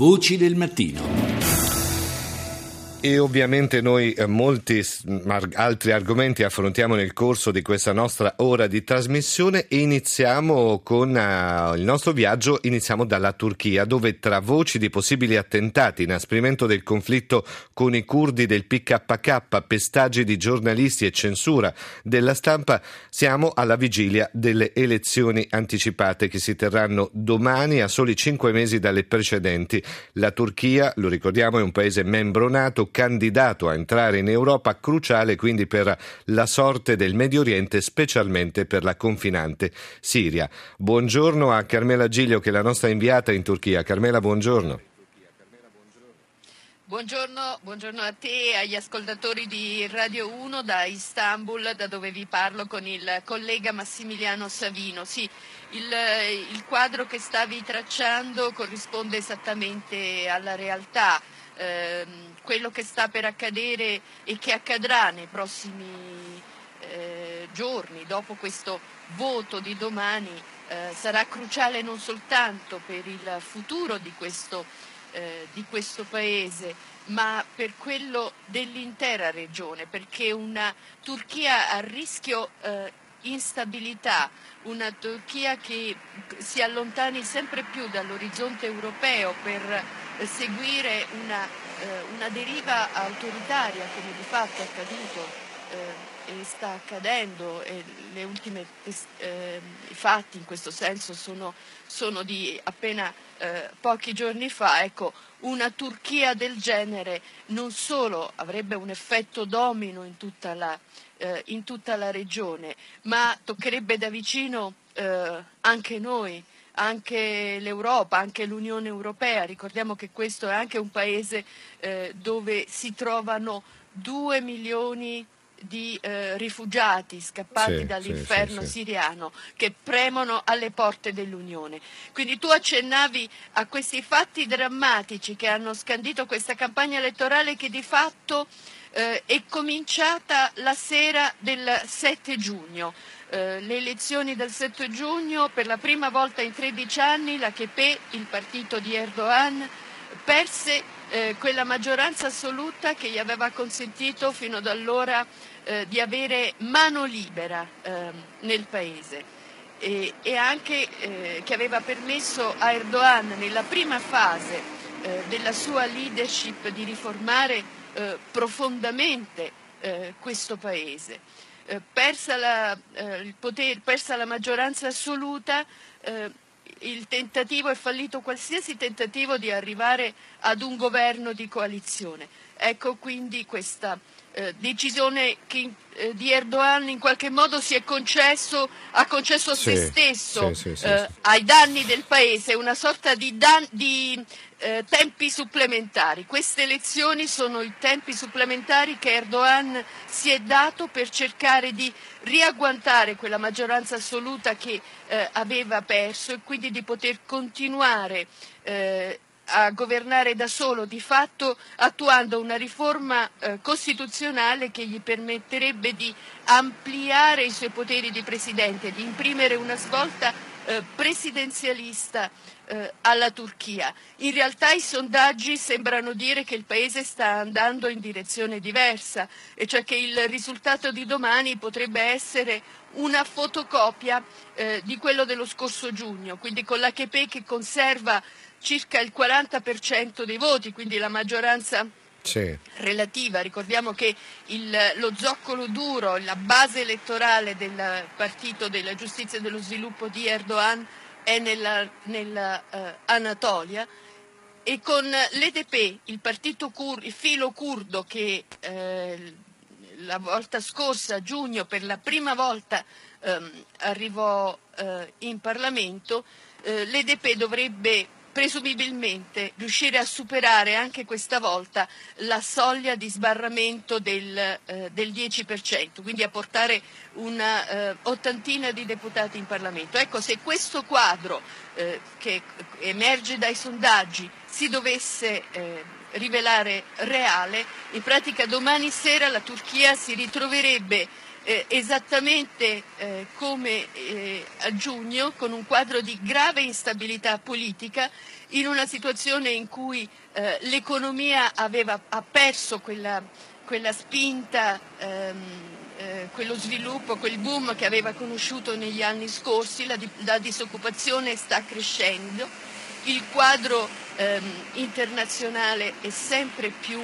Voci del mattino. E ovviamente noi eh, molti altri argomenti affrontiamo nel corso di questa nostra ora di trasmissione e iniziamo con uh, il nostro viaggio, iniziamo dalla Turchia dove tra voci di possibili attentati, inasprimento del conflitto con i curdi del PKK, pestaggi di giornalisti e censura della stampa, siamo alla vigilia delle elezioni anticipate che si terranno domani a soli cinque mesi dalle precedenti. La Turchia, lo ricordiamo, è un paese membro NATO candidato a entrare in Europa, cruciale quindi per la sorte del Medio Oriente, specialmente per la confinante Siria. Buongiorno a Carmela Giglio, che è la nostra inviata in Turchia. Carmela, buongiorno. Buongiorno, buongiorno, a te e agli ascoltatori di Radio 1 da Istanbul, da dove vi parlo con il collega Massimiliano Savino. Sì, il, il quadro che stavi tracciando corrisponde esattamente alla realtà. Eh, quello che sta per accadere e che accadrà nei prossimi eh, giorni, dopo questo voto di domani, eh, sarà cruciale non soltanto per il futuro di questo, eh, di questo Paese, ma per quello dell'intera regione, perché una Turchia a rischio eh, instabilità, una Turchia che si allontani sempre più dall'orizzonte europeo per seguire una, eh, una deriva autoritaria come di fatto è accaduto eh, e sta accadendo e le ultime eh, fatti in questo senso sono, sono di appena eh, pochi giorni fa, ecco, una Turchia del genere non solo avrebbe un effetto domino in tutta la, eh, in tutta la regione, ma toccherebbe da vicino eh, anche noi anche l'Europa, anche l'Unione Europea. Ricordiamo che questo è anche un paese eh, dove si trovano due milioni di eh, rifugiati scappati sì, dall'inferno sì, sì, siriano che premono alle porte dell'Unione. Quindi tu accennavi a questi fatti drammatici che hanno scandito questa campagna elettorale che di fatto eh, è cominciata la sera del 7 giugno. Eh, le elezioni del 7 giugno, per la prima volta in 13 anni, la Chepe, il partito di Erdogan, perse eh, quella maggioranza assoluta che gli aveva consentito fino ad allora eh, di avere mano libera ehm, nel Paese e, e anche eh, che aveva permesso a Erdogan nella prima fase eh, della sua leadership di riformare eh, profondamente eh, questo Paese. Eh, persa, la, eh, potere, persa, la, maggioranza assoluta, eh, il tentativo è fallito qualsiasi tentativo di arrivare ad un governo di coalizione. Ecco quindi questa eh, decisione che, eh, di Erdogan in qualche modo si è concesso, ha concesso a sì, se stesso sì, sì, eh, ai danni del Paese una sorta di, dan- di eh, tempi supplementari. Queste elezioni sono i tempi supplementari che Erdogan si è dato per cercare di riagguantare quella maggioranza assoluta che eh, aveva perso e quindi di poter continuare eh, a governare da solo, di fatto attuando una riforma eh, costituzionale che gli permetterebbe di ampliare i suoi poteri di Presidente, di imprimere una svolta eh, presidenzialista eh, alla Turchia. In realtà i sondaggi sembrano dire che il Paese sta andando in direzione diversa, e cioè che il risultato di domani potrebbe essere una fotocopia eh, di quello dello scorso giugno, quindi con la Chepe che conserva circa il 40% dei voti, quindi la maggioranza sì. relativa. Ricordiamo che il, lo zoccolo duro, la base elettorale del Partito della Giustizia e dello Sviluppo di Erdogan è nella, nella uh, Anatolia e con l'EDP, il partito cur, il filo curdo che eh, la volta scorsa, a giugno, per la prima volta ehm, arrivò eh, in Parlamento, eh, l'EDP dovrebbe presumibilmente riuscire a superare anche questa volta la soglia di sbarramento del, eh, del 10%, quindi a portare una eh, ottantina di deputati in Parlamento. Ecco, se questo quadro eh, che emerge dai sondaggi si dovesse eh, rivelare reale, in pratica domani sera la Turchia si ritroverebbe eh, esattamente eh, come eh, a giugno, con un quadro di grave instabilità politica in una situazione in cui eh, l'economia aveva, ha perso quella, quella spinta, ehm, eh, quello sviluppo, quel boom che aveva conosciuto negli anni scorsi, la, la disoccupazione sta crescendo, il quadro ehm, internazionale è sempre più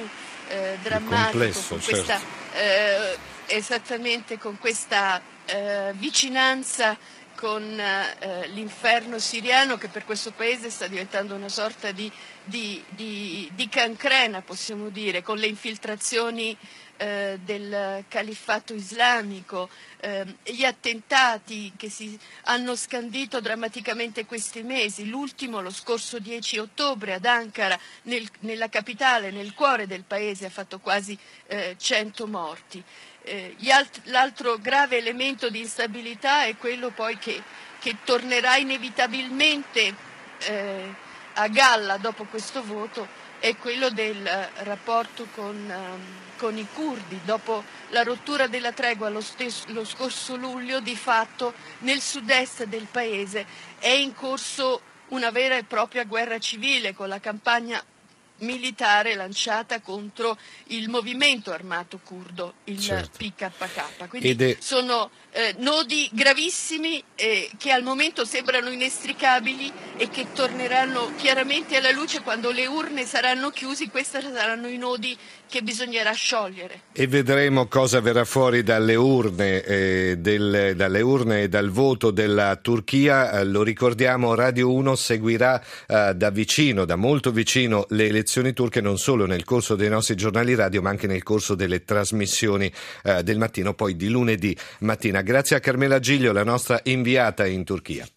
eh, drammatico, complesso, con questa, certo. eh, esattamente con questa eh, vicinanza con eh, l'inferno siriano che per questo paese sta diventando una sorta di, di, di, di cancrena, possiamo dire, con le infiltrazioni eh, del califfato islamico, eh, gli attentati che si hanno scandito drammaticamente questi mesi, l'ultimo lo scorso 10 ottobre ad Ankara, nel, nella capitale, nel cuore del paese, ha fatto quasi eh, 100 morti. Eh, alt- l'altro grave elemento di instabilità è quello poi che, che tornerà inevitabilmente eh, a galla dopo questo voto, è quello del uh, rapporto con, um, con, i curdi. Dopo la rottura della tregua lo, stesso, lo scorso luglio, di fatto nel sud-est del paese è in corso una vera e propria guerra civile con la campagna militare lanciata contro il movimento armato curdo, il certo. PKK. Quindi è... sono eh, nodi gravissimi eh, che al momento sembrano inestricabili e che torneranno chiaramente alla luce quando le urne saranno chiuse, questi saranno i nodi che bisognerà sciogliere. E vedremo cosa verrà fuori dalle urne, eh, del, dalle urne e dal voto della Turchia. Eh, lo ricordiamo, Radio 1 seguirà eh, da vicino, da molto vicino, le elezioni turche non solo nel corso dei nostri giornali radio, ma anche nel corso delle trasmissioni eh, del mattino, poi di lunedì mattina. Grazie a Carmela Giglio, la nostra inviata in Turchia.